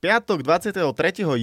Piatok 23.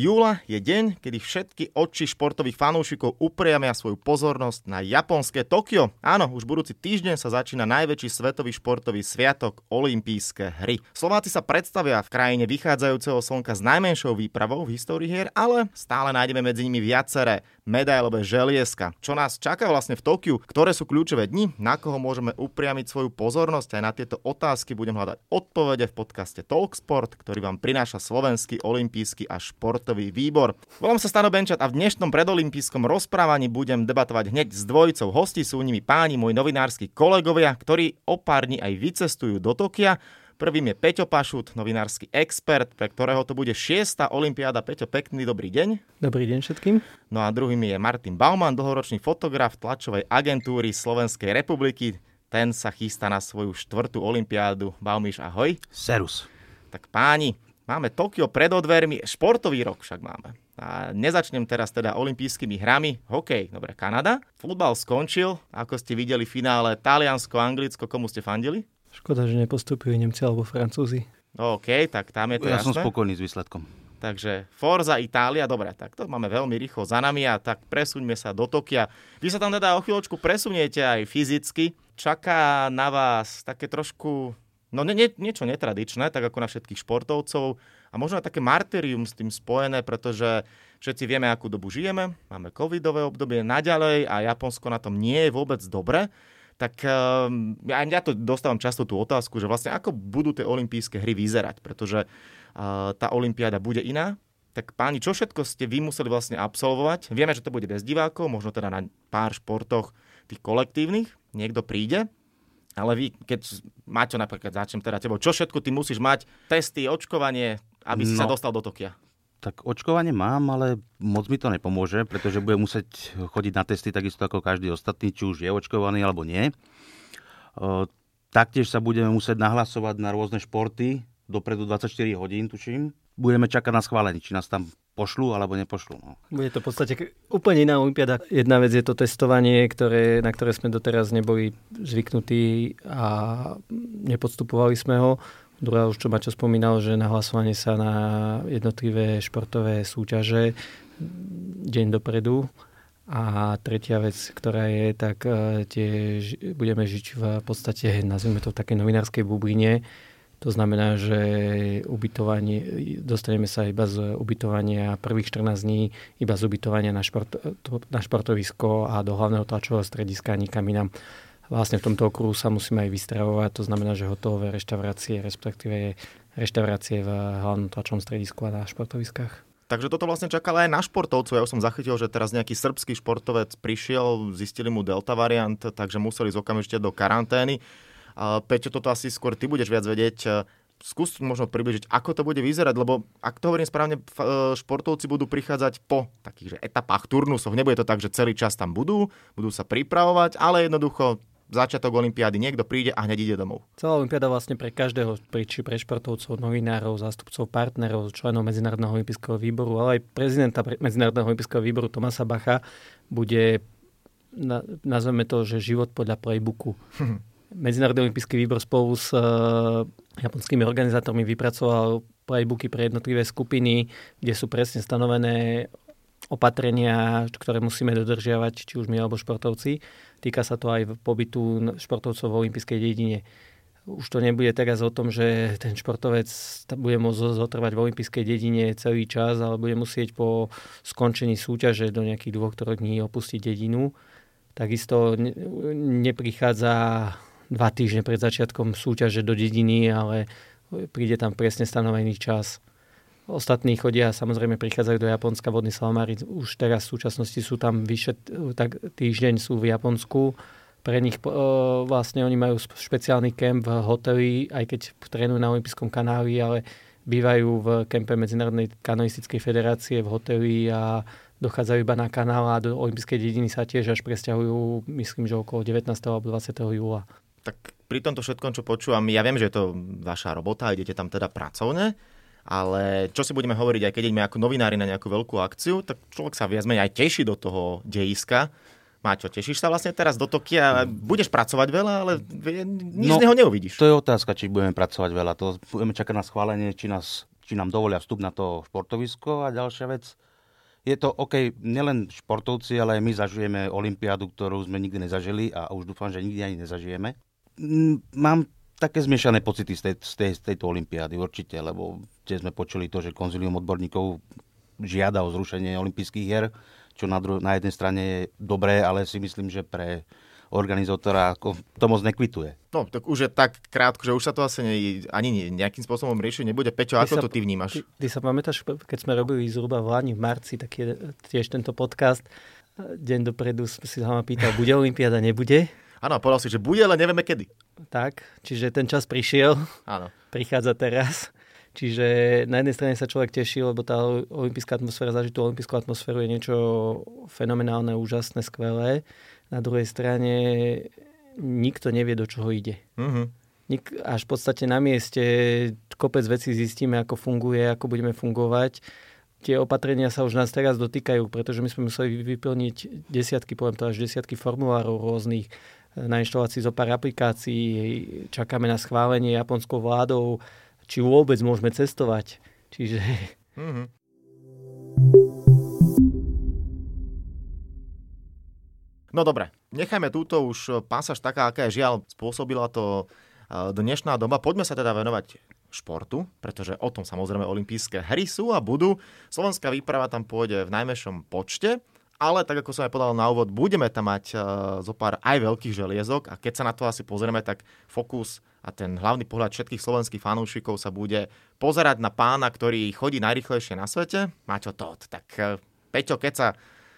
júla je deň, kedy všetky oči športových fanúšikov upriamia svoju pozornosť na japonské Tokio. Áno, už budúci týždeň sa začína najväčší svetový športový sviatok Olympijské hry. Slováci sa predstavia v krajine vychádzajúceho slnka s najmenšou výpravou v histórii hier, ale stále nájdeme medzi nimi viaceré medailové želieska. Čo nás čaká vlastne v Tokiu? Ktoré sú kľúčové dni? Na koho môžeme upriamiť svoju pozornosť? Aj na tieto otázky budem hľadať odpovede v podcaste Talksport, ktorý vám prináša Slovenský olimpijský a športový výbor. Volám sa Stano Benčat a v dnešnom predolimpijskom rozprávaní budem debatovať hneď s dvojicou hostí. Sú nimi páni, moji novinársky kolegovia, ktorí o pár dní aj vycestujú do Tokia Prvým je Peťo Pašut, novinársky expert, pre ktorého to bude šiesta Olympiáda. Peťo, pekný dobrý deň. Dobrý deň všetkým. No a druhým je Martin Bauman, dlhoročný fotograf tlačovej agentúry Slovenskej republiky. Ten sa chystá na svoju štvrtú Olympiádu. Baumiš, ahoj. Serus. Tak páni, máme Tokio pred odvermi, športový rok však máme. A nezačnem teraz teda olympijskými hrami. Hokej, dobre, Kanada. Futbal skončil, ako ste videli v finále Taliansko, Anglicko, komu ste fandili? Škoda, že nepostupujú Nemci alebo Francúzi. OK, tak tam je to Ja jasné. som spokojný s výsledkom. Takže Forza Itália, dobre, tak to máme veľmi rýchlo za nami a tak presuňme sa do Tokia. Vy sa tam teda o chvíľočku presuniete aj fyzicky. Čaká na vás také trošku, no nie, nie, niečo netradičné, tak ako na všetkých športovcov a možno aj také martyrium s tým spojené, pretože všetci vieme, akú dobu žijeme, máme covidové obdobie naďalej a Japonsko na tom nie je vôbec dobre tak um, ja, ja to dostávam často tú otázku, že vlastne ako budú tie olympijské hry vyzerať, pretože uh, tá olympiáda bude iná. Tak páni, čo všetko ste vy museli vlastne absolvovať? Vieme, že to bude bez divákov, možno teda na pár športoch tých kolektívnych, niekto príde, ale vy, keď Maťo napríklad začnem teda tebou, čo všetko ty musíš mať? Testy, očkovanie, aby si no. sa dostal do Tokia. Tak očkovanie mám, ale moc mi to nepomôže, pretože budem musieť chodiť na testy takisto ako každý ostatný, či už je očkovaný alebo nie. Taktiež sa budeme musieť nahlasovať na rôzne športy, dopredu 24 hodín, tuším. Budeme čakať na schválenie, či nás tam pošlu alebo nepošlu. No. Bude to v podstate úplne iná olimpiáda. Jedna vec je to testovanie, ktoré, na ktoré sme doteraz neboli zvyknutí a nepodstupovali sme ho. Druhá už, čo Mačo spomínal, že na hlasovanie sa na jednotlivé športové súťaže deň dopredu. A tretia vec, ktorá je, tak e, tiež budeme žiť v podstate, nazvime to v takej novinárskej bubline. To znamená, že ubytovanie, dostaneme sa iba z ubytovania prvých 14 dní, iba z ubytovania na, šport, na športovisko a do hlavného tlačového strediska nikam inám vlastne v tomto okruhu sa musíme aj vystravovať, to znamená, že hotové reštaurácie, respektíve reštaurácie v hlavnom tlačom stredisku a na športoviskách. Takže toto vlastne čakalo aj na športovcov. Ja už som zachytil, že teraz nejaký srbský športovec prišiel, zistili mu delta variant, takže museli ísť okamžite do karantény. Peťo, toto asi skôr ty budeš viac vedieť. Skús možno približiť, ako to bude vyzerať, lebo ak to hovorím správne, športovci budú prichádzať po takých že etapách, turnusoch. Nebude to tak, že celý čas tam budú, budú sa pripravovať, ale jednoducho začiatok Olympiády, niekto príde a hneď ide domov. Celá Olympiáda vlastne pre každého, či pre športovcov, novinárov, zástupcov partnerov, členov Medzinárodného olympijského výboru, ale aj prezidenta Medzinárodného olympijského výboru Tomasa Bacha bude, nazveme to, že život podľa playbooku. Medzinárodný olympijský výbor spolu s uh, japonskými organizátormi vypracoval playbooky pre jednotlivé skupiny, kde sú presne stanovené opatrenia, ktoré musíme dodržiavať, či už my alebo športovci. Týka sa to aj pobytu športovcov v olympijskej dedine. Už to nebude teraz o tom, že ten športovec bude môcť zotrvať v olympijskej dedine celý čas, ale bude musieť po skončení súťaže do nejakých dvoch, troch dní opustiť dedinu. Takisto neprichádza dva týždne pred začiatkom súťaže do dediny, ale príde tam presne stanovený čas. Ostatní chodia, samozrejme prichádzajú do Japonska, vodní salmári už teraz v súčasnosti sú tam vyše, tak týždeň sú v Japonsku. Pre nich vlastne oni majú špeciálny kemp v hoteli, aj keď trénujú na Olympijskom kanáli, ale bývajú v kempe Medzinárodnej kanoistickej federácie v hoteli a dochádzajú iba na kanál a do olympijskej dediny sa tiež až presťahujú, myslím, že okolo 19. alebo 20. júla. Tak pri tomto všetkom, čo počúvam, ja viem, že je to vaša robota, idete tam teda pracovne, ale čo si budeme hovoriť, aj keď ideme ako novinári na nejakú veľkú akciu, tak človek sa viac menej aj teší do toho dejiska. Máťo, tešíš sa vlastne teraz do Tokia? Budeš pracovať veľa, ale nič no, z neho neuvidíš. To je otázka, či budeme pracovať veľa. To budeme čakať na schválenie, či nás či nám dovolia vstup na to športovisko a ďalšia vec, je to OK, nielen športovci, ale aj my zažijeme olympiádu, ktorú sme nikdy nezažili a už dúfam, že nikdy ani nezažijeme. Mám také zmiešané pocity z, tej, z, tej, z tejto olympiády určite, lebo tiež sme počuli to, že konzilium odborníkov žiada o zrušenie olympijských hier, čo na, dru- na jednej strane je dobré, ale si myslím, že pre organizátora ako to moc nekvituje. No, tak už je tak krátko, že už sa to asi ne, ani nejakým spôsobom riešiť nebude. Peťo, ako sa, to ty vnímaš? Ty, ty sa pamätáš, keď sme robili zhruba v Lani v marci, tak je tiež tento podcast, deň dopredu si sa ma pýtal, bude Olympiáda, nebude? Áno, povedal si, že bude, ale nevieme kedy. Tak, čiže ten čas prišiel. Áno. Prichádza teraz. Čiže na jednej strane sa človek teší, lebo tá olimpijská atmosféra, zažiť tú olimpijskú atmosféru je niečo fenomenálne, úžasné, skvelé. Na druhej strane nikto nevie, do čoho ide. Uh-huh. Nik, až v podstate na mieste kopec vecí zistíme, ako funguje, ako budeme fungovať. Tie opatrenia sa už nás teraz dotýkajú, pretože my sme museli vyplniť desiatky, poviem to až desiatky formulárov rôznych na inštalácii zo pár aplikácií, čakáme na schválenie japonskou vládou, či vôbec môžeme cestovať. Čiže... Mm-hmm. No dobre, nechajme túto už pásaž taká, aká je žiaľ spôsobila to e, dnešná doba. Poďme sa teda venovať športu, pretože o tom samozrejme olympijské hry sú a budú. Slovenská výprava tam pôjde v najmäšom počte ale tak ako som aj povedal na úvod, budeme tam mať uh, zo pár aj veľkých želiezok a keď sa na to asi pozrieme, tak fokus a ten hlavný pohľad všetkých slovenských fanúšikov sa bude pozerať na pána, ktorý chodí najrychlejšie na svete, Maťo Todd. Tak uh, Peťo, keď sa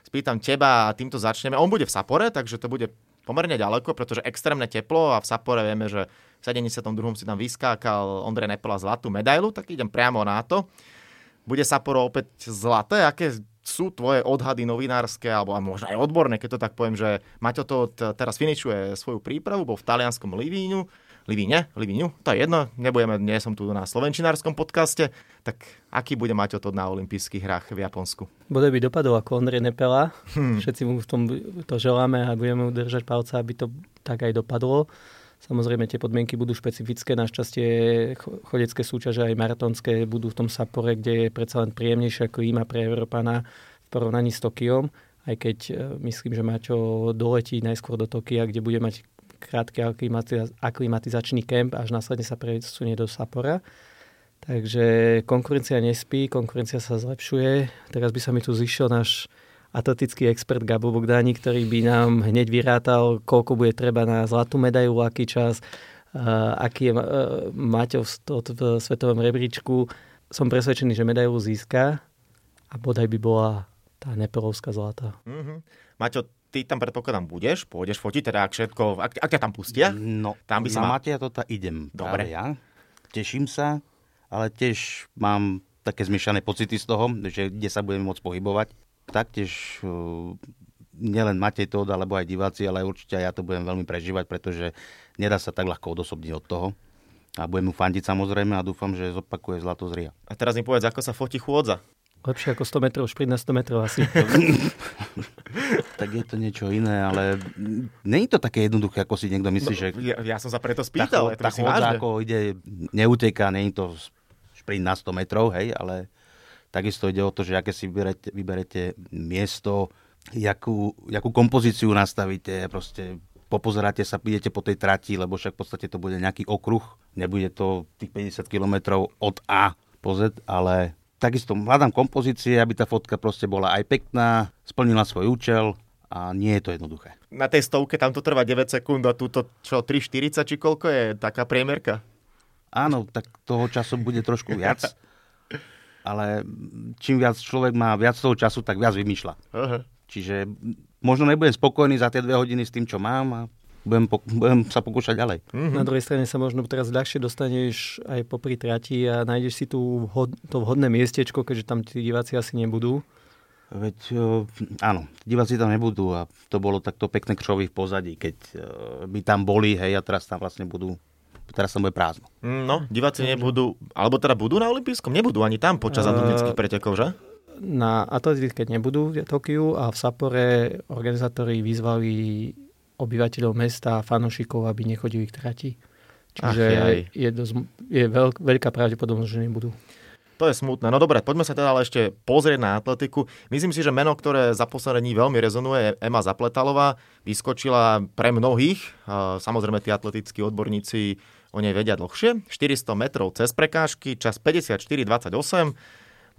spýtam teba a týmto začneme, on bude v Sapore, takže to bude pomerne ďaleko, pretože extrémne teplo a v Sapore vieme, že v 72. si tam vyskákal Ondrej Nepela zlatú medailu, tak idem priamo na to. Bude Saporo opäť zlaté? Aké sú tvoje odhady novinárske, alebo možno aj odborné, keď to tak poviem, že Maťo to teraz finišuje svoju prípravu, bol v talianskom Livíňu, Livíne, Livíňu, to je jedno, nebudeme, nie som tu na slovenčinárskom podcaste, tak aký bude Maťo to na olympijských hrách v Japonsku? Bude by dopadol ako Ondrej Nepela, hmm. všetci mu v tom to želáme a budeme mu držať palca, aby to tak aj dopadlo. Samozrejme, tie podmienky budú špecifické. Našťastie chodecké súťaže aj maratónske budú v tom Sapore, kde je predsa len príjemnejšie ako Ima pre Európana v porovnaní s Tokiom. Aj keď e, myslím, že Maťo doletí najskôr do Tokia, kde bude mať krátky aklimatizačný kemp, až následne sa presunie do Sapora. Takže konkurencia nespí, konkurencia sa zlepšuje. Teraz by sa mi tu zišiel náš atletický expert Gabo Bogdáni, ktorý by nám hneď vyrátal, koľko bude treba na zlatú medailu, aký čas, uh, aký je uh, Maťov v svetovom rebríčku. Som presvedčený, že medailu získa a bodaj by bola tá nepelovská zlata. Mm-hmm. Maťo, ty tam predpokladám budeš, pôjdeš fotiť, teda ak všetko, ak, ak ťa tam pustia? No, tam by sa na ma... Matia toto idem. Dobre. ja. Teším sa, ale tiež mám také zmiešané pocity z toho, že kde sa budeme môcť pohybovať taktiež uh, nielen Matej Tóda, alebo aj diváci, ale určite aj ja to budem veľmi prežívať, pretože nedá sa tak ľahko odosobniť od toho. A budem mu fandiť samozrejme a dúfam, že zopakuje zlato z Ria. A teraz mi povedz, ako sa fotí chôdza. Lepšie ako 100 metrov, šprint na 100 metrov asi. tak je to niečo iné, ale nie je to také jednoduché, ako si niekto myslí, no, že... Ja, ja som sa preto spýtal. Tá, tá chôdza ako ide, neuteká, je to šprint na 100 metrov, hej, ale Takisto ide o to, že aké si vyberete, vyberete miesto, jakú, jakú kompozíciu nastavíte, proste popozeráte sa, idete po tej trati, lebo však v podstate to bude nejaký okruh, nebude to tých 50 km od A po Z, ale takisto hľadám kompozície, aby tá fotka proste bola aj pekná, splnila svoj účel a nie je to jednoduché. Na tej stovke tam to trvá 9 sekúnd a túto čo 3,40 či koľko je taká priemerka? Áno, tak toho času bude trošku viac. ale čím viac človek má viac toho času, tak viac vymýšľa. Uh-huh. Čiže možno nebudem spokojný za tie dve hodiny s tým, čo mám a budem, po, budem sa pokúšať ďalej. Uh-huh. Na druhej strane sa možno teraz ľahšie dostaneš aj popri trati a nájdeš si tu vhod, to vhodné miestečko, keďže tam tí diváci asi nebudú. Veď áno, diváci tam nebudú a to bolo takto pekné křovy v pozadí, keď by tam boli, hej, a teraz tam vlastne budú teraz tam bude prázdno. Mm, no, diváci nebudú, alebo teda budú na Olympijskom? Nebudú ani tam počas uh, atletických pretekov, že? Na atletické nebudú v Tokiu a v Sapore organizátori vyzvali obyvateľov mesta a fanošikov, aby nechodili k trati. Čiže Ach, je, dosť, je veľk, veľká pravdepodobnosť, že nebudú. To je smutné. No dobre, poďme sa teda ale ešte pozrieť na atletiku. Myslím si, že meno, ktoré za posledné dní veľmi rezonuje, je Ema Zapletalová. Vyskočila pre mnohých. Samozrejme, tí atletickí odborníci o nej vedia dlhšie. 400 metrov cez prekážky, čas 54,28.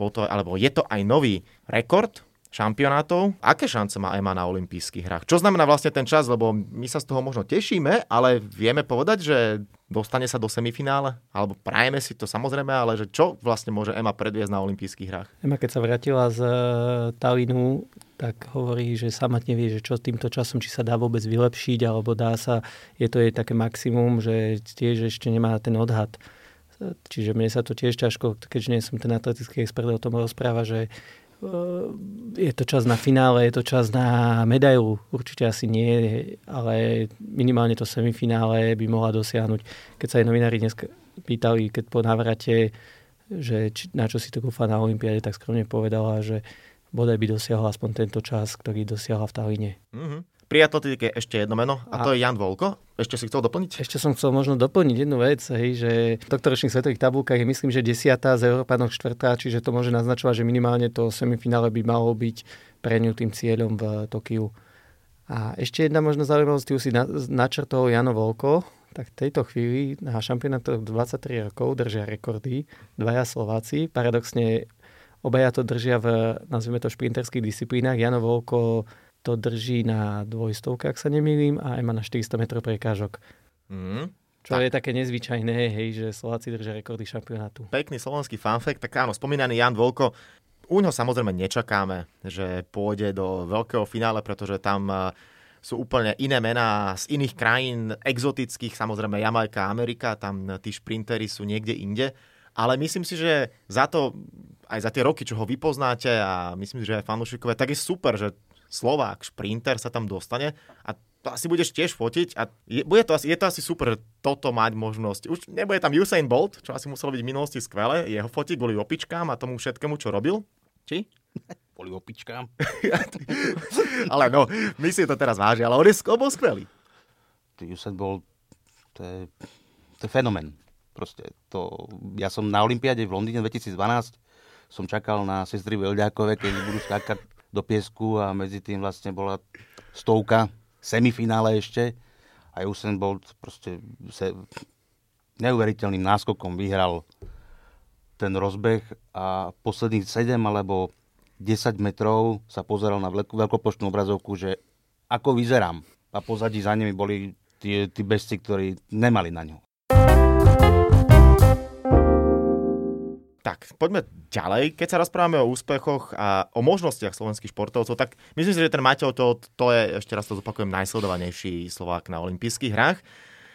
Bol to, alebo je to aj nový rekord šampionátov. Aké šance má Ema na olympijských hrách? Čo znamená vlastne ten čas? Lebo my sa z toho možno tešíme, ale vieme povedať, že dostane sa do semifinále? Alebo prajeme si to samozrejme, ale že čo vlastne môže Ema predviesť na olympijských hrách? Ema, keď sa vrátila z e, Talinu, tak hovorí, že sama nevie, že čo týmto časom, či sa dá vôbec vylepšiť, alebo dá sa, je to jej také maximum, že tiež ešte nemá ten odhad. Čiže mne sa to tiež ťažko, keďže nie som ten atletický expert, o tom rozpráva, že je to čas na finále, je to čas na medailu. Určite asi nie, ale minimálne to semifinále by mohla dosiahnuť. Keď sa aj novinári dnes pýtali, keď po návrate, že či, na čo si to kúfa na Olympiáde, tak skromne povedala, že bodaj by dosiahla aspoň tento čas, ktorý dosiahla v Taline. Mm-hmm. Pri atletike ešte jedno meno a, a to je Jan Volko. Ešte si chcel doplniť? Ešte som chcel možno doplniť jednu vec, hej, že v tohto ročných svetových tabulkách je myslím, že desiatá z Európanov štvrtá, čiže to môže naznačovať, že minimálne to semifinále by malo byť pre ňu tým cieľom v Tokiu. A ešte jedna možno zaujímavosť, tu si na, načrtol Jano Volko, tak v tejto chvíli na šampionátoch 23 rokov držia rekordy dvaja Slováci. Paradoxne obaja to držia v, nazvime to, šprinterských disciplínach. Jano Volko to drží na dvojstovke, ak sa nemýlim, a aj má na 400 metrov prekážok. Mm. Čo tak. je také nezvyčajné, hej, že Slováci držia rekordy šampionátu. Pekný slovenský fanfekt, tak áno, spomínaný Jan Volko, u ňo samozrejme nečakáme, že pôjde do veľkého finále, pretože tam e, sú úplne iné mená z iných krajín, exotických, samozrejme Jamajka, Amerika, tam tí šprintery sú niekde inde. Ale myslím si, že za to, aj za tie roky, čo ho vypoznáte a myslím si, že aj fanúšikové, tak je super, že Slovák, šprinter sa tam dostane a to asi budeš tiež fotiť a je, bude to asi, je to asi super toto mať možnosť. Už nebude tam Usain Bolt, čo asi muselo byť v minulosti skvelé, jeho fotiť kvôli opičkám a tomu všetkému, čo robil. Či? Kvôli opičkám. ale no, my si to teraz váži, ale on je bol skvelý. Usain Bolt, to je, to je fenomen. Proste to, ja som na Olympiáde v Londýne 2012 som čakal na sestry Veľďákové, keď budú skákať do piesku a medzi tým vlastne bola stovka, semifinále ešte a Usain Bolt proste se neuveriteľným náskokom vyhral ten rozbeh a posledných 7 alebo 10 metrov sa pozeral na veľkopočnú obrazovku, že ako vyzerám. A pozadí za nimi boli tí, tí bezci, ktorí nemali na ňu. Tak, poďme ďalej. Keď sa rozprávame o úspechoch a o možnostiach slovenských športovcov, tak myslím si, že ten Maťo, to, to je, ešte raz to zopakujem, najsledovanejší Slovák na olympijských hrách.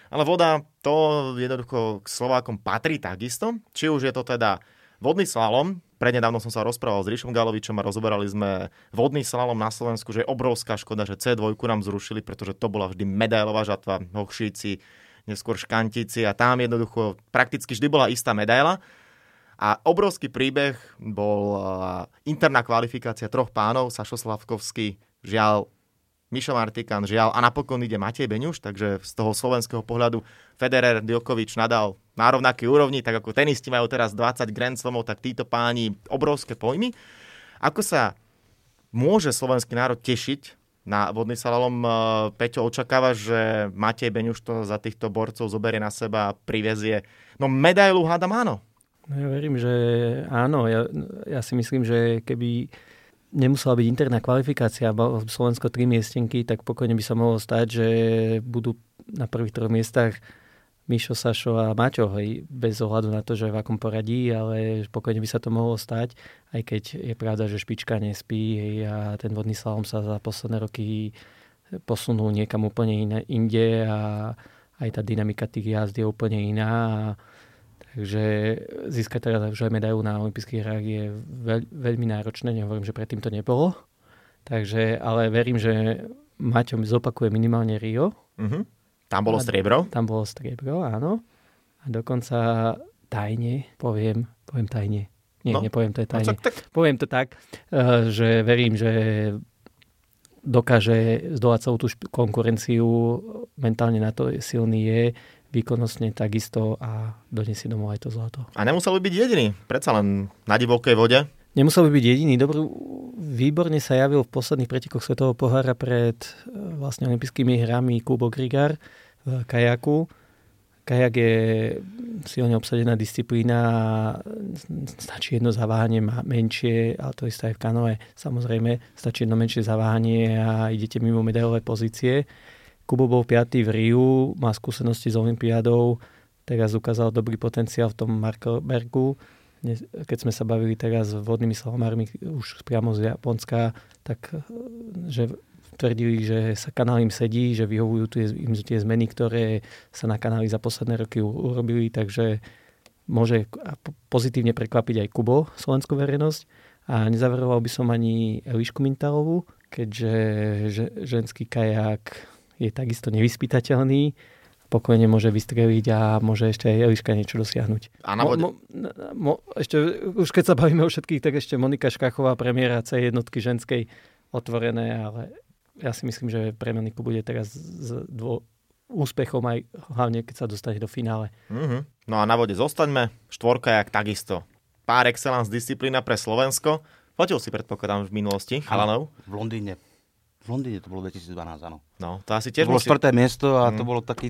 Ale voda, to jednoducho k Slovákom patrí takisto. Či už je to teda vodný slalom, prednedávno som sa rozprával s Ríšom Galovičom a rozoberali sme vodný slalom na Slovensku, že je obrovská škoda, že C2 nám zrušili, pretože to bola vždy medailová žatva, hochšíci, neskôr škantíci a tam jednoducho prakticky vždy bola istá medaila. A obrovský príbeh bol interná kvalifikácia troch pánov, Sašo Slavkovský, žiaľ, Mišo Martikan, žiaľ, a napokon ide Matej Beňuš, takže z toho slovenského pohľadu Federer, Djokovic, Nadal na rovnaký úrovni, tak ako tenisti majú teraz 20 Grand Slamov, tak títo páni obrovské pojmy. Ako sa môže slovenský národ tešiť na vodný slalom. Peťo očakáva, že Matej Beňuš to za týchto borcov zoberie na seba a privezie. No medailu hádam áno. No ja verím, že áno. Ja, ja si myslím, že keby nemusela byť interná kvalifikácia, Slovensko tri miestenky, tak pokojne by sa mohlo stať, že budú na prvých troch miestach Mišo, Sašo a Maťo, hej, bez ohľadu na to, že v akom poradí, ale pokojne by sa to mohlo stať, aj keď je pravda, že špička nespí hej, a ten vodný slalom sa za posledné roky posunul niekam úplne iné, inde a aj tá dynamika tých jazd je úplne iná a Takže získať teraz už aj medailu na olympijských hrách je veľ, veľmi náročné, nehovorím, že predtým to nebolo. Takže, ale verím, že Maťo zopakuje minimálne Rio. Uh-huh. Tam bolo striebro? Tam bolo striebro, áno. A dokonca tajne, poviem, poviem tajne. Nie, no. nepoviem to je no, tajne. No, tak, tak. Poviem to tak, eh, že verím, že dokáže zdolať celú tú konkurenciu, mentálne na to silný je, výkonnostne takisto a donesie domov aj to zlato. A nemusel by byť jediný, predsa len na divokej vode. Nemusel by byť jediný. Dobrú, výborne sa javil v posledných pretekoch Svetového pohára pred e, vlastne olympijskými hrami Kubo Grigar v kajaku. Kajak je silne obsadená disciplína, stačí jedno zaváhanie menšie, ale to isté aj v kanoe. Samozrejme, stačí jedno menšie zaváhanie a idete mimo medailové pozície. Kubo bol 5. v Riu, má skúsenosti s Olympiádou, teraz ukázal dobrý potenciál v tom Markelbergu keď sme sa bavili teraz s vodnými slalomármi už priamo z Japonska, tak eh, že tvrdili, že sa kanál im sedí, že vyhovujú tie, im tie zmeny, ktoré sa na kanáli za posledné roky urobili, takže môže pozitívne prekvapiť aj Kubo, slovenskú verejnosť. A nezaveroval by som ani Elišku Mintalovú, keďže ženský kajak je takisto nevyspytateľný pokojne môže vystreliť a môže ešte aj Eliška niečo dosiahnuť. A na vode... mo, mo, ešte, už keď sa bavíme o všetkých, tak ešte Monika Škachová, premiéra C jednotky ženskej, otvorené, ale ja si myslím, že pre Moniku bude teraz s dvo, úspechom aj hlavne, keď sa dostane do finále. Mm-hmm. No a na vode zostaňme. Štvorka jak takisto. Pár excellence disciplína pre Slovensko. Fotil si predpokladám v minulosti chalanov? V Londýne. V Londýne to bolo 2012, áno. No, to asi tiež to bolo musí... štvrté miesto a mm. to bolo taký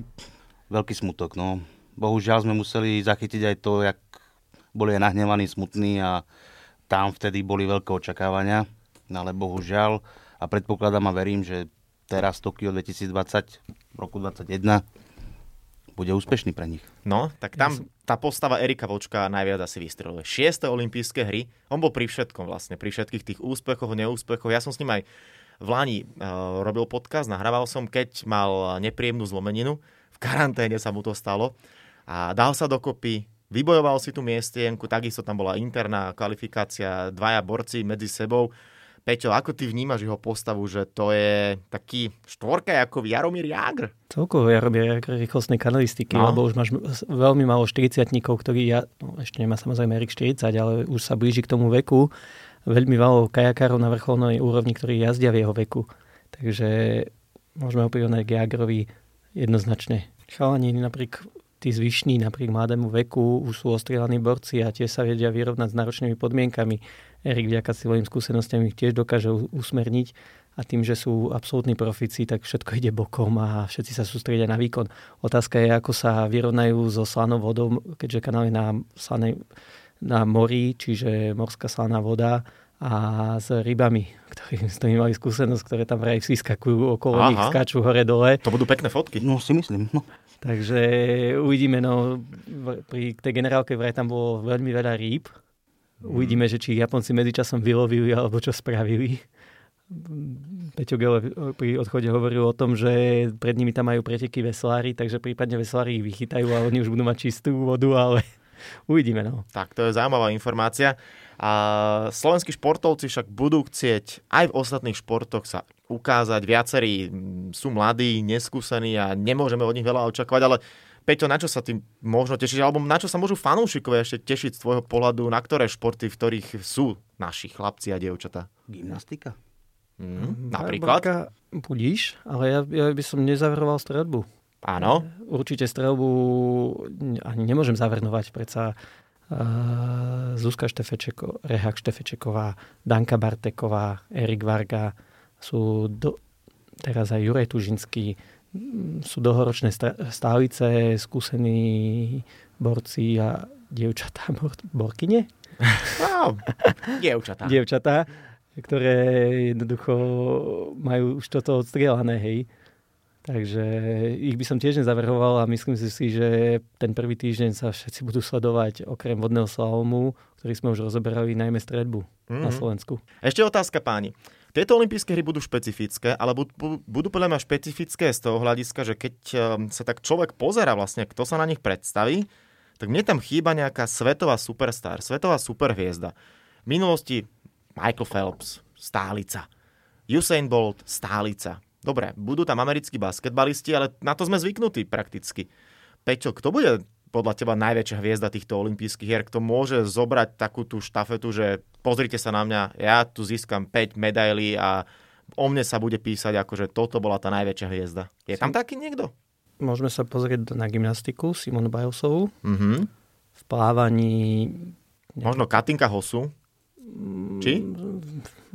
veľký smutok. No. Bohužiaľ sme museli zachytiť aj to, jak boli aj nahnevaní, smutní a tam vtedy boli veľké očakávania, no, ale bohužiaľ a predpokladám a verím, že teraz Tokio 2020, v roku 2021 bude úspešný pre nich. No, tak tam tá postava Erika Vočka najviac asi vystreluje. Šiesté olympijské hry, on bol pri všetkom vlastne, pri všetkých tých úspechoch, neúspechoch. Ja som s ním aj v Lani uh, robil podcast, nahrával som, keď mal nepríjemnú zlomeninu. V karanténe sa mu to stalo. A dal sa dokopy, vybojoval si tú miestienku, takisto tam bola interná kvalifikácia, dvaja borci medzi sebou. Peťo, ako ty vnímaš jeho postavu, že to je taký štvorka ako Jaromír Jagr? Celkovo Jaromír Jagr rýchlostnej kanalistiky, no. lebo už máš veľmi málo 40 ktorí, ja, no, ešte nemá samozrejme Erik 40, ale už sa blíži k tomu veku veľmi veľa kajakárov na vrcholnej úrovni, ktorí jazdia v jeho veku. Takže môžeme ho prirovnať k Jagerovi jednoznačne. Chalani napríklad tí zvyšní, napriek mladému veku, už sú ostrielaní borci a tiež sa vedia vyrovnať s náročnými podmienkami. Erik vďaka svojim skúsenostiam ich tiež dokáže usmerniť a tým, že sú absolútni profici, tak všetko ide bokom a všetci sa sústredia na výkon. Otázka je, ako sa vyrovnajú so slanou vodou, keďže kanál je na slanej na mori, čiže morská slaná voda a s rybami, ktorí s tými mali skúsenosť, ktoré tam vraj vyskakujú okolo Aha. nich, skáču hore-dole. To budú pekné fotky. No si myslím. No. Takže uvidíme, no pri tej generálke vraj tam bolo veľmi veľa rýb. Uvidíme, že či Japonci medzičasom vylovili alebo čo spravili. Peťo Gele pri odchode hovoril o tom, že pred nimi tam majú preteky veslári, takže prípadne veslári ich vychytajú a oni už budú mať čistú vodu, ale Uvidíme. No. Tak to je zaujímavá informácia. A slovenskí športovci však budú chcieť aj v ostatných športoch sa ukázať. Viacerí sú mladí, neskúsení a nemôžeme od nich veľa očakávať, ale Peťo, na čo sa tým možno tešiť, alebo na čo sa môžu fanúšikovia ešte tešiť z tvojho pohľadu, na ktoré športy, v ktorých sú naši chlapci a dievčatá? Gymnastika. Mm, napríklad? Barka, budíš, ale ja, ja by som nezavrhoval stredbu. Áno. Určite strelbu ani nemôžem zavrnovať, predsa uh, Zuzka Štefečeko, Rehak Štefečeková, Danka Barteková, Erik Varga, sú do, teraz aj Juraj Tužinský, sú dlhoročné stálice, skúsení borci a dievčatá, bor, borkyne? No, dievčatá. dievčatá, ktoré jednoducho majú už toto odstrielané, hej. Takže ich by som tiež nezavrhoval a myslím si, že ten prvý týždeň sa všetci budú sledovať okrem vodného slalomu, ktorý sme už rozoberali, najmä stredbu mm-hmm. na mhm. Slovensku. Ešte otázka páni. Tieto olympijské hry budú špecifické, ale budú, budú podľa mňa špecifické z toho hľadiska, že keď ehm, sa tak človek pozera vlastne, kto sa na nich predstaví, tak mne tam chýba nejaká svetová superstar, svetová superhviezda. V minulosti Michael Phelps, stálica. Usain Bolt, stálica. Dobre, budú tam americkí basketbalisti, ale na to sme zvyknutí prakticky. Peťo, kto bude podľa teba najväčšia hviezda týchto olympijských hier, kto môže zobrať takú tú štafetu, že pozrite sa na mňa, ja tu získam 5 medailí a o mne sa bude písať, ako že toto bola tá najväčšia hviezda. Je tam taký niekto? Môžeme sa pozrieť na gymnastiku Simonu Bilesovú. Mhm. V plávaní... Možno Katinka Hosu. Či?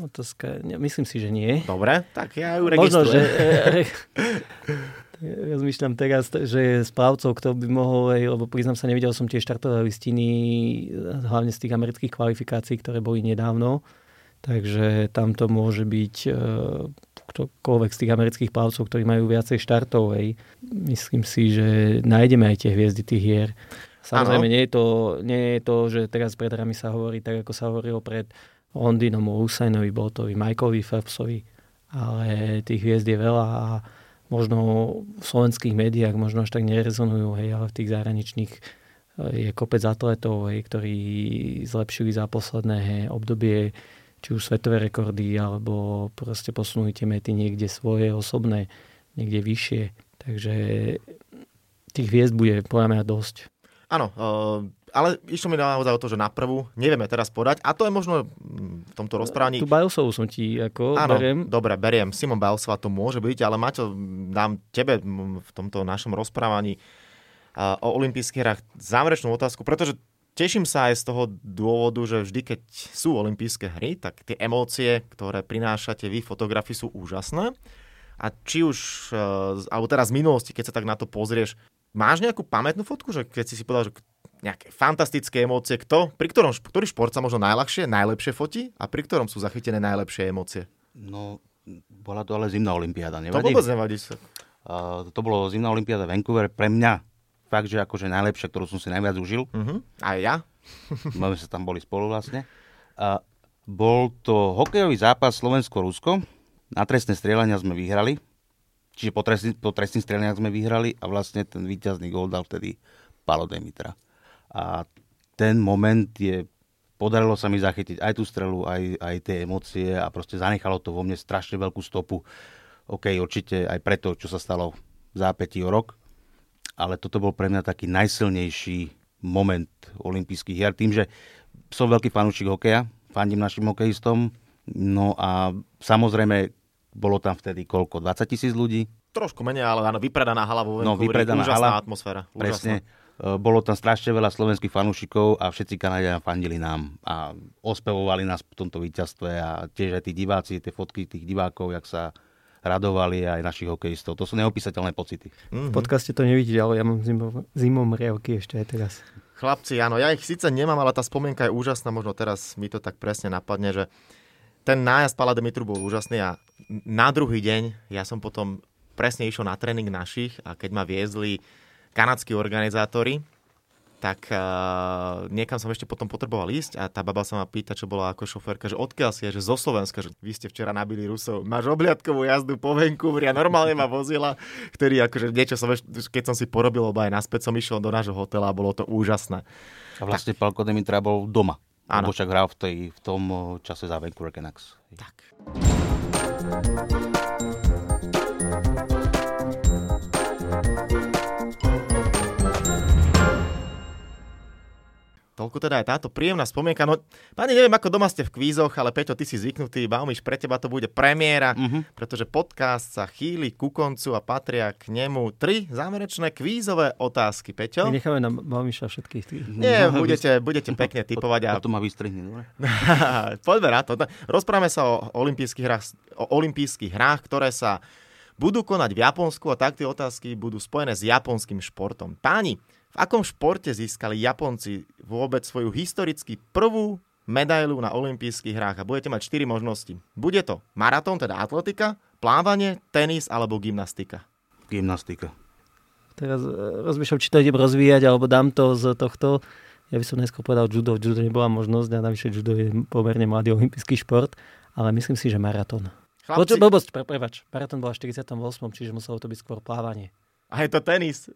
Otázka, ne, myslím si, že nie. Dobre, tak ja ju Možno, že... registrujem. Rozmýšľam teraz, že správcov, kto by mohol, hej, lebo priznám sa, nevidel som tie štartové listiny, hlavne z tých amerických kvalifikácií, ktoré boli nedávno. Takže tam to môže byť e, ktokoľvek z tých amerických plavcov, ktorí majú viacej štartov. Hej. Myslím si, že nájdeme aj tie hviezdy tých hier. Samozrejme, nie je, to, nie je to, že teraz pred rami sa hovorí tak, ako sa hovorilo pred Londynom o Usainovi, Boltovi, Michaelovi Phelpsovi, ale tých hviezd je veľa a možno v slovenských médiách možno až tak nerezonujú, hej, ale v tých zahraničných eh, je kopec atletov, hej, ktorí zlepšili za posledné hej, obdobie či už svetové rekordy, alebo proste posunuli tie mety niekde svoje osobné, niekde vyššie. Takže tých hviezd bude podľa mňa dosť. Áno, uh, ale išlo mi naozaj o to, že na prvú nevieme teraz podať a to je možno mm, v tomto rozprávaní... Tu Bilesovú som ti ako Áno, beriem. dobre, beriem. Simon Bilesová to môže byť, ale Maťo, dám tebe mm, v tomto našom rozprávaní uh, o olympijských hrách záverečnú otázku, pretože teším sa aj z toho dôvodu, že vždy, keď sú olympijské hry, tak tie emócie, ktoré prinášate vy, fotografii, sú úžasné. A či už, uh, alebo teraz z minulosti, keď sa tak na to pozrieš, máš nejakú pamätnú fotku, že keď si si povedal, že nejaké fantastické emócie, kto, pri ktorom, ktorý šport sa možno najľahšie, najlepšie fotí a pri ktorom sú zachytené najlepšie emócie? No, bola to ale zimná olimpiáda, To nevadí? vôbec nevadí. Uh, to bolo zimná olimpiáda Vancouver. Pre mňa fakt, že akože najlepšia, ktorú som si najviac užil. Uh-huh. Aj ja? My sa tam boli spolu vlastne. A bol to hokejový zápas Slovensko-Rusko. Na trestné strieľania sme vyhrali. Čiže po, trestný, po trestných strieľaniach sme vyhrali a vlastne ten víťazný gól dal vtedy Palo Demitra. A ten moment je podarilo sa mi zachytiť aj tú strelu, aj, aj tie emócie a proste zanechalo to vo mne strašne veľkú stopu. OK, určite aj preto, čo sa stalo v zápätí rok, ale toto bol pre mňa taký najsilnejší moment olympijských hier, tým, že som veľký fanúšik hokeja, fandím našim hokejistom, no a samozrejme bolo tam vtedy koľko, 20 tisíc ľudí? Trošku menej, ale áno, vypredaná hala vo No, Vancouveri. vypredaná úžasná hala. atmosféra. Presne. Úžasná. E, Bolo tam strašne veľa slovenských fanúšikov a všetci Kanadiania fandili nám a ospevovali nás po tomto víťazstve a tiež aj tí diváci, tie fotky tých divákov, jak sa radovali aj našich hokejistov. To sú neopísateľné pocity. V podcaste to nevidíte, ale ja mám zimom, zimom riavky ešte aj teraz. Chlapci, áno, ja ich síce nemám, ale tá spomienka je úžasná. Možno teraz mi to tak presne napadne, že ten nájazd Pala Demitru bol úžasný a na druhý deň ja som potom presne išiel na tréning našich a keď ma viezli kanadskí organizátori, tak uh, niekam som ešte potom potreboval ísť a tá baba sa ma pýta, čo bola ako šoférka, že odkiaľ si je, že zo Slovenska, že vy ste včera nabili Rusov, máš obliadkovú jazdu po Vancouveri a normálne ma vozila, ktorý akože niečo som, eš- keď som si porobil, lebo aj naspäť som išiel do nášho hotela a bolo to úžasné. A vlastne Palko Demitra bol doma. Áno. Lebo však hral v, tej, v tom o, čase za Vancouver Canucks. Tak. Toľko teda aj táto príjemná spomienka. No, pani, neviem, ako doma ste v kvízoch, ale Peťo, ty si zvyknutý. Baumiš, pre teba to bude premiéra, Mhm. pretože podcast sa chýli ku koncu a patria k nemu tri záverečné kvízové otázky. Peťo? My necháme na Malmiša všetkých tých. Nie, budete, budete pekne typovať a Potom ma vystrihne, dobre? Poďme na to. Rozprávame sa o olympijských hrách, o olympijských hrách, ktoré sa budú konať v Japonsku a tak tie otázky budú spojené s japonským športom. Páni, v akom športe získali Japonci vôbec svoju historicky prvú medailu na olympijských hrách? A budete mať 4 možnosti. Bude to maratón, teda atletika, plávanie, tenis alebo gymnastika. Gymnastika. Teraz e, rozmýšľam, či to idem rozvíjať, alebo dám to z tohto. Ja by som najskôr povedal judo. Judo nebola možnosť a navyše judo je pomerne mladý olimpijský šport, ale myslím si, že maratón. Chlapci, blbosť, pre, prepač. Maratón bola v 48., čiže muselo to byť skôr plávanie. a je to tenis.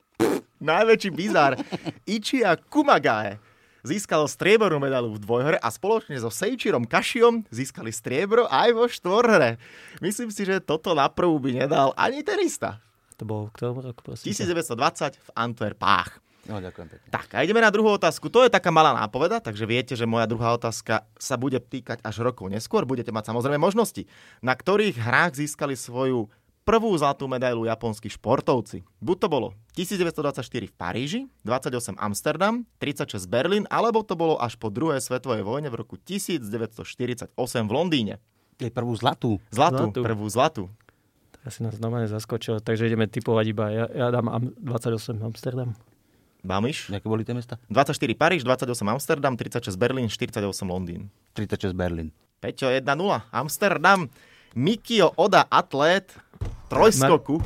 Najväčší bizár. Ichia Kumagae získalo striebornú medailu v dvojhre a spoločne so Seichirom Kašiom získali striebro aj vo štvorhre. Myslím si, že toto na prvú by nedal ani tenista. To bolo v ktorom roku, prosím? ťa? 1920 v Antwerpách. No, ďakujem pekne. Tak a ideme na druhú otázku. To je taká malá nápoveda, takže viete, že moja druhá otázka sa bude týkať až rokov neskôr. Budete mať samozrejme možnosti. Na ktorých hrách získali svoju prvú zlatú medailu japonskí športovci. Buď to bolo 1924 v Paríži, 28 Amsterdam, 36 Berlín, alebo to bolo až po druhej svetovej vojne v roku 1948 v Londýne. Je prvú zlatú. Zlatú, Zlatú. prvú zlatú. Ja si nás normálne zaskočil, takže ideme typovať iba. Ja, ja dám Am- 28 Amsterdam. Bamiš? Aké boli tie mesta? 24 Paríž, 28 Amsterdam, 36 Berlín, 48 Londýn. 36 Berlín. Peťo 1-0, Amsterdam. Mikio Oda, atlét, trojskoku.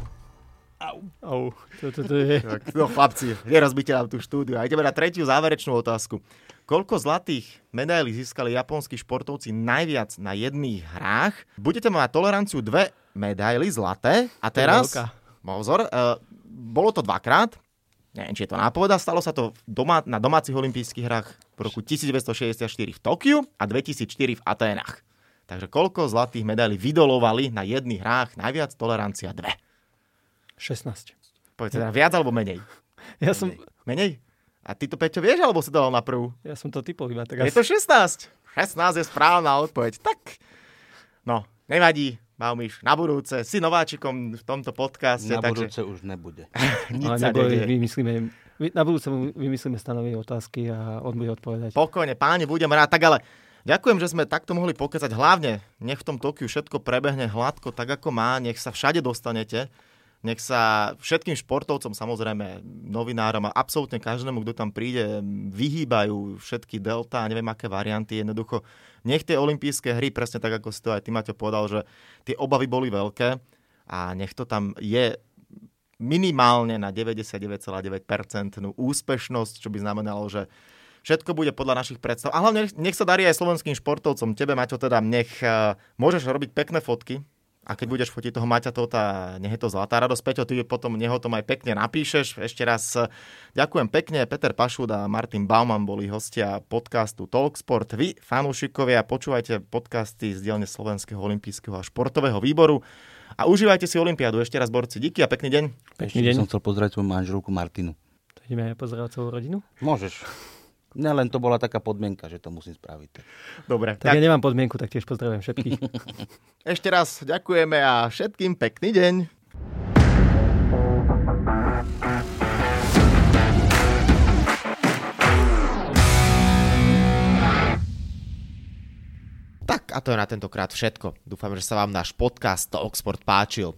Au, to, to, to je... Tak, no chlapci, nerozbite nám tú štúdiu. A ideme na tretiu záverečnú otázku. Koľko zlatých medailí získali japonskí športovci najviac na jedných hrách? Budete mať toleranciu dve medaily zlaté. A teraz, pozor, uh, bolo to dvakrát. Neviem, či je to nápoveda. Stalo sa to v doma, na domácich olympijských hrách v roku 1964 v Tokiu a 2004 v Aténach. Takže koľko zlatých medailí vydolovali na jedných hrách? Najviac tolerancia dve. 16. Povedz teda viac alebo menej? Ja som, Menej? A ty to, Peťo, vieš, alebo si dal na prvú? ja som to typol iba tak Je to 16. 16 je správna odpoveď. Tak, no, nevadí, Baumiš, na budúce. Si nováčikom v tomto podcaste, Na takže budúce už nebude. nič Ale sa nebo nedieje. vymyslíme, vy- na budúce vymyslíme stanovivé otázky a on bude odpovedať. Pokojne, páni, budem rád. Tak ale ďakujem, že sme takto mohli pokecať. Hlavne, nech v tom Tokiu všetko prebehne hladko, tak ako má. Nech sa všade dostanete. Nech sa všetkým športovcom, samozrejme, novinárom a absolútne každému, kto tam príde, vyhýbajú všetky delta a neviem aké varianty. Jednoducho, nech tie olympijské hry, presne tak, ako si to aj ty, Maťo, povedal, že tie obavy boli veľké a nech to tam je minimálne na 99,9% úspešnosť, čo by znamenalo, že všetko bude podľa našich predstav. A hlavne nech, sa darí aj slovenským športovcom. Tebe, Maťo, teda nech uh, môžeš robiť pekné fotky, a keď budeš fotiť toho Maťa Tota, nech je to zlatá radosť. Peťo, ty potom neho tom aj pekne napíšeš. Ešte raz eh, ďakujem pekne. Peter Pašud a Martin Bauman boli hostia podcastu Talksport. Vy, fanúšikovia, počúvajte podcasty z dielne Slovenského olympijského a športového výboru a užívajte si Olympiádu. Ešte raz, borci, díky a pekný deň. Pekný deň. som chcel pozrieť svoju manželku Martinu. To ideme aj pozerať celú rodinu. Môžeš. Ne, len to bola taká podmienka, že to musím spraviť. Dobre, Tak, tak ja nemám podmienku, tak tiež pozdravujem všetkých. ešte raz ďakujeme a všetkým pekný deň. Tak a to je na tentokrát všetko. Dúfam, že sa vám náš podcast Talksport páčil.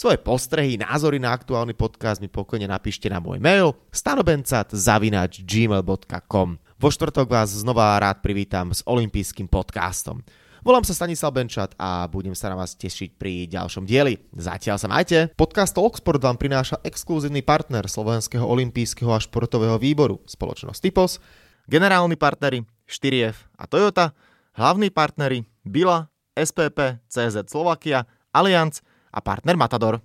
Svoje postrehy, názory na aktuálny podcast mi pokojne napíšte na môj mail stanobencat.gmail.com Vo štvrtok vás znova rád privítam s olympijským podcastom. Volám sa Stanislav Benčat a budem sa na vás tešiť pri ďalšom dieli. Zatiaľ sa majte. Podcast Talksport vám prináša exkluzívny partner Slovenského olympijského a športového výboru, spoločnosť Typos, generálni partneri 4F a Toyota, hlavní partneri Bila, SPP, CZ Slovakia, Allianz a partner Matador.